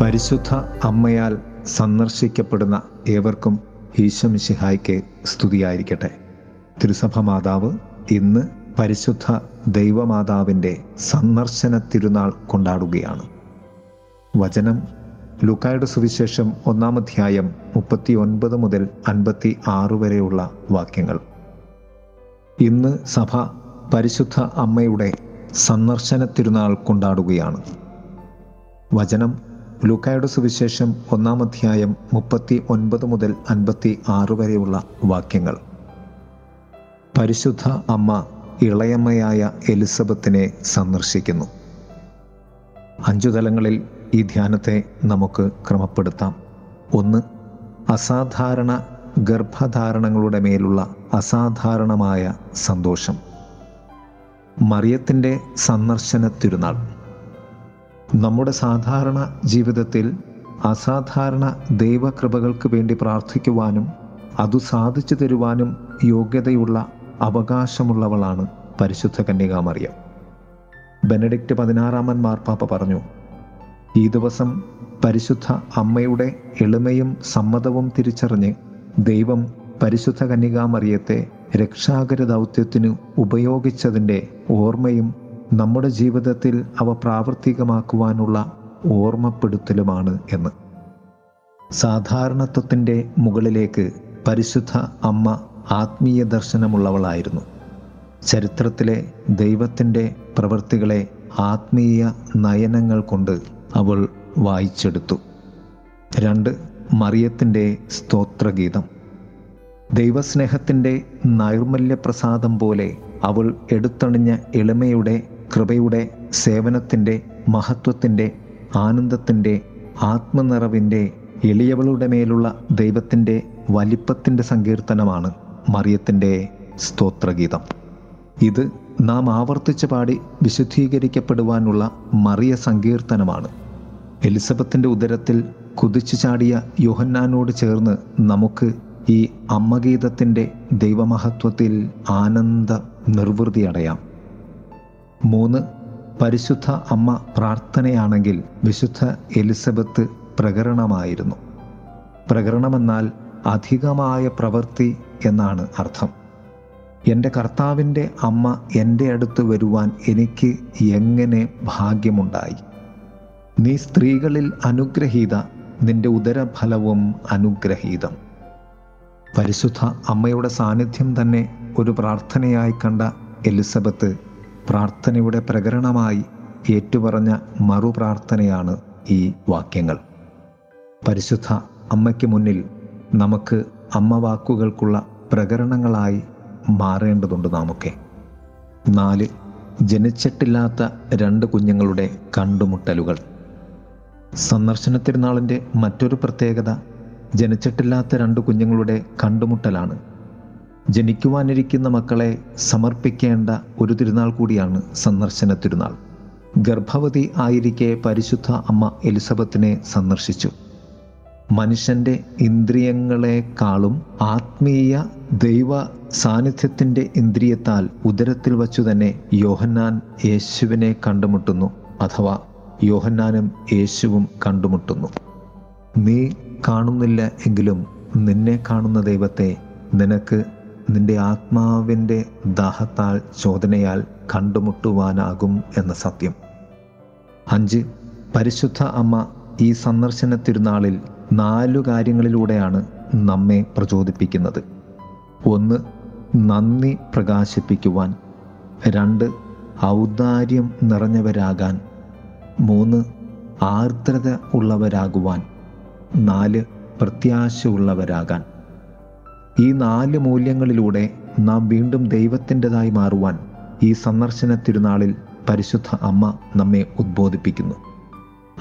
പരിശുദ്ധ അമ്മയാൽ സന്ദർശിക്കപ്പെടുന്ന ഏവർക്കും ഈശമിശിഹായ്ക്ക് സ്തുതിയായിരിക്കട്ടെ. തിരുസഭ മാതാവ് ഇന്ന് പരിശുദ്ധ ദൈവമാതാവിന്റെ സന്ദർശന തിരുനാൾ കൊണ്ടാടുകയാണ്. വചനം ലുക്കായുടെ സുവിശേഷം ഒന്നാം അധ്യായം മുപ്പത്തി ഒൻപത് മുതൽ അൻപത്തി ആറ് വരെയുള്ള വാക്യങ്ങൾ. ഇന്ന് സഭ പരിശുദ്ധ അമ്മയുടെ സന്ദർശന തിരുനാൾ കൊണ്ടാടുകയാണ്. വചനം ലൂക്കായുടെ സുവിശേഷം ഒന്നാം അധ്യായം മുപ്പത്തി ഒൻപത് മുതൽ അൻപത്തി ആറ് വരെയുള്ള വാക്യങ്ങൾ. പരിശുദ്ധ അമ്മ ഇളയമ്മയായ എലിസബത്തിനെ സന്ദർശിക്കുന്നു. അഞ്ചു തലങ്ങളിൽ ഈ ധ്യാനത്തെ നമുക്ക് ക്രമപ്പെടുത്താം. ഒന്ന് അസാധാരണ ഗർഭധാരണങ്ങളുടെ മേലുള്ള അസാധാരണമായ സന്തോഷം. മറിയത്തിന്റെ സന്ദർശന തിരുനാൾ നമ്മുടെ സാധാരണ ജീവിതത്തിൽ അസാധാരണ ദൈവകൃപകൾക്ക് വേണ്ടി പ്രാർത്ഥിക്കുവാനും അതു സാധിച്ചു തരുവാനും യോഗ്യതയുള്ള അവകാശമുള്ളവളാണ് പരിശുദ്ധ കന്യകാമറിയം ബെനഡിക്റ്റ് പതിനാറാമൻ മാർപ്പാപ്പ പറഞ്ഞു ഈ ദിവസം പരിശുദ്ധ അമ്മയുടെ എളിമയും സമ്മതവും തിരിച്ചറിഞ്ഞ് ദൈവം പരിശുദ്ധ കന്യകാമറിയത്തെ രക്ഷാകര ദൗത്യത്തിനു ഉപയോഗിച്ചതിന്റെ ഓർമ്മയും നമ്മുടെ ജീവിതത്തിൽ അവ പ്രാവർത്തികമാക്കുവാനുള്ള ഓർമ്മപ്പെടുത്തലുമാണ് എന്ന്. സാധാരണത്വത്തിന്റെ മുകളിലേക്ക് പരിശുദ്ധ അമ്മ ആത്മീയ ദർശനമുള്ളവളായിരുന്നു. ചരിത്രത്തിലെ ദൈവത്തിന്റെ പ്രവൃത്തികളെ ആത്മീയ നയനങ്ങൾ കൊണ്ട് അവൾ വായിച്ചെടുത്തു. രണ്ട് മറിയത്തിന്റെ സ്തോത്രഗീതം. ദൈവസ്നേഹത്തിന്റെ നൈർമല്യപ്രസാദം പോലെ അവൾ എടുത്തണിഞ്ഞ എളിമയുടെ കൃപയുടെ സേവനത്തിന്റെ മഹത്വത്തിന്റെ ആനന്ദത്തിന്റെ ആത്മനിറവിന്റെ എളിയവളുടെ മേലുള്ള ദൈവത്തിന്റെ വലിപ്പത്തിന്റെ സങ്കീർത്തനമാണ് മറിയത്തിന്റെ സ്തോത്രഗീതം. ഇത് നാം ആവർത്തിച്ച് പാടി വിശുദ്ധീകരിക്കപ്പെടുവാനുള്ള മറിയ സങ്കീർത്തനമാണ്. എലിസബത്തിന്റെ ഉദരത്തിൽ കുതിച്ചു ചാടിയ യോഹന്നാനോട് ചേർന്ന് നമുക്ക് ഈ അമ്മഗീതത്തിന്റെ ദൈവമഹത്വത്തിൽ ആനന്ദ നിർവൃതി അടയാം. മൂന്ന് പരിശുദ്ധ അമ്മ പ്രാർത്ഥനയാണെങ്കിൽ വിശുദ്ധ എലിസബത്ത് പ്രകരണമായിരുന്നു. പ്രകരണമെന്നാൽ അധികമായ പ്രവൃത്തി എന്നാണ് അർത്ഥം. എന്റെ കർത്താവിന്റെ അമ്മ എന്റെ അടുത്ത് വരുവാൻ എനിക്ക് എങ്ങനെ ഭാഗ്യമുണ്ടായി? നീ സ്ത്രീകളിൽ അനുഗ്രഹീത നിന്റെ ഉദരഫലവും അനുഗ്രഹീതം. പരിശുദ്ധ അമ്മയുടെ സാന്നിധ്യം തന്നെ ഒരു പ്രാർത്ഥനയായി കണ്ട എലിസബത്ത് പ്രാർത്ഥനയുടെ പ്രകരണമായി ഏറ്റുപറഞ്ഞ മറുപ്രാർത്ഥനയാണ് ഈ വാക്യങ്ങൾ. പരിശുദ്ധ അമ്മയ്ക്ക് മുന്നിൽ നമുക്ക് അമ്മ വാക്കുകൾക്കുള്ള പ്രകരണങ്ങളായി മാറേണ്ടതുണ്ട് നാമൊക്കെ. നാല് ജനിച്ചിട്ടില്ലാത്ത രണ്ട് കുഞ്ഞുങ്ങളുടെ കണ്ടുമുട്ടലുകൾ. സന്ദർശന തിരുനാളിന്റെ മറ്റൊരു പ്രത്യേകത ജനിച്ചിട്ടില്ലാത്ത രണ്ട് കുഞ്ഞുങ്ങളുടെ കണ്ടുമുട്ടലാണ്. ജനിക്കുവാനിരിക്കുന്ന മക്കളെ സമർപ്പിക്കേണ്ട ഒരു തിരുനാൾ കൂടിയാണ് സന്ദർശന തിരുനാൾ. ഗർഭവതി ആയിരിക്കെ പരിശുദ്ധ അമ്മ എലിസബത്തിനെ സന്ദർശിച്ചു. മനുഷ്യന്റെ ഇന്ദ്രിയങ്ങളെക്കാളും ആത്മീയ ദൈവ സാന്നിധ്യത്തിന്റെ ഇന്ദ്രിയത്താൽ ഉദരത്തിൽ വച്ചു തന്നെ യോഹന്നാൻ യേശുവിനെ കണ്ടുമുട്ടുന്നു അഥവാ യോഹന്നാനും യേശുവും കണ്ടുമുട്ടുന്നു. നീ കാണുന്നില്ല എങ്കിലും നിന്നെ കാണുന്ന ദൈവത്തെ നിനക്ക് നിന്റെ ആത്മാവിന്റെ ദാഹത്താൽ ചോദനയാൽ കണ്ടുമുട്ടുവാനാകും എന്ന സത്യം. അഞ്ച് പരിശുദ്ധ അമ്മ ഈ സന്ദർശന തിരുനാളിൽ നാലു കാര്യങ്ങളിലൂടെയാണ് നമ്മെ പ്രചോദിപ്പിക്കുന്നത്. ഒന്ന് നന്ദി പ്രകാശിപ്പിക്കുവാൻ. രണ്ട് ഔദാര്യം നിറഞ്ഞവരാകാൻ. മൂന്ന് ആർദ്രത ഉള്ളവരാകുവാൻ. നാല് പ്രത്യാശയുള്ളവരാകാൻ ഈ നാല് മൂല്യങ്ങളിലൂടെ നാം വീണ്ടും ദൈവത്തിന്റെതായി മാറുവാൻ ഈ സന്ദർശന തിരുനാളിൽ പരിശുദ്ധ അമ്മ നമ്മെ ഉദ്ബോധിപ്പിക്കുന്നു.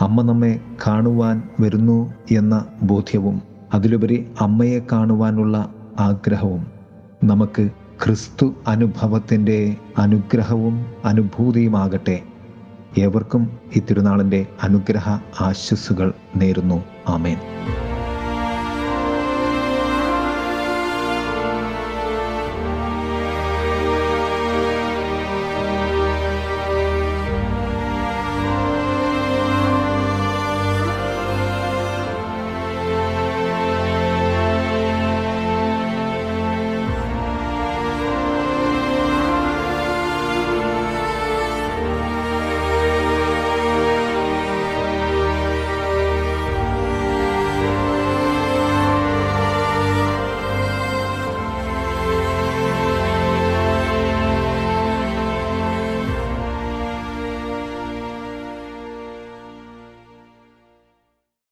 അമ്മ നമ്മെ കാണുവാൻ വരുന്നു എന്ന ബോധ്യവും അതിലുപരി അമ്മയെ കാണുവാനുള്ള ആഗ്രഹവും നമുക്ക് ക്രിസ്തു അനുഭവത്തിന്റെ അനുഗ്രഹവും അനുഭൂതിയുമാകട്ടെ. ഏവർക്കും ഈ തിരുനാളിന്റെ അനുഗ്രഹ ആശസ്സുകൾ നേരുന്നു. ആമേൻ.